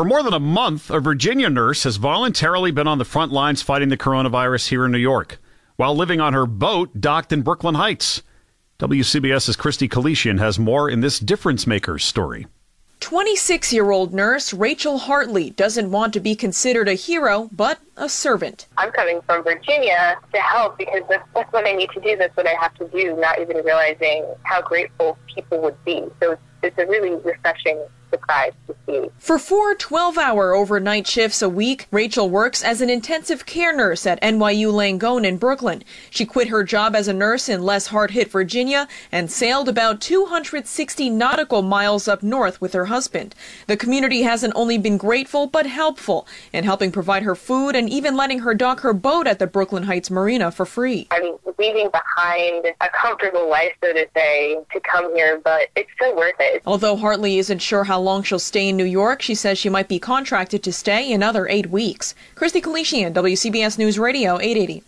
For more than a month, a Virginia nurse has voluntarily been on the front lines fighting the coronavirus here in New York while living on her boat docked in Brooklyn Heights. WCBS's Christy Kalishian has more in this difference maker's story. 26 year old nurse Rachel Hartley doesn't want to be considered a hero, but a servant. I'm coming from Virginia to help because that's, that's what I need to do. That's what I have to do, not even realizing how grateful people would be. So it's, it's a really refreshing surprise to see. For four 12 hour overnight shifts a week, Rachel works as an intensive care nurse at NYU Langone in Brooklyn. She quit her job as a nurse in less hard hit Virginia and sailed about 260 nautical miles up north with her husband. The community hasn't only been grateful but helpful in helping provide her food and even letting her dock her boat at the Brooklyn Heights Marina for free. I'm leaving behind a comfortable life, so to say, to come here, but it's so worth it. Although Hartley isn't sure how long she'll stay in New York, she says she might be contracted to stay another eight weeks. Christy Kalishian, WCBS News Radio 880.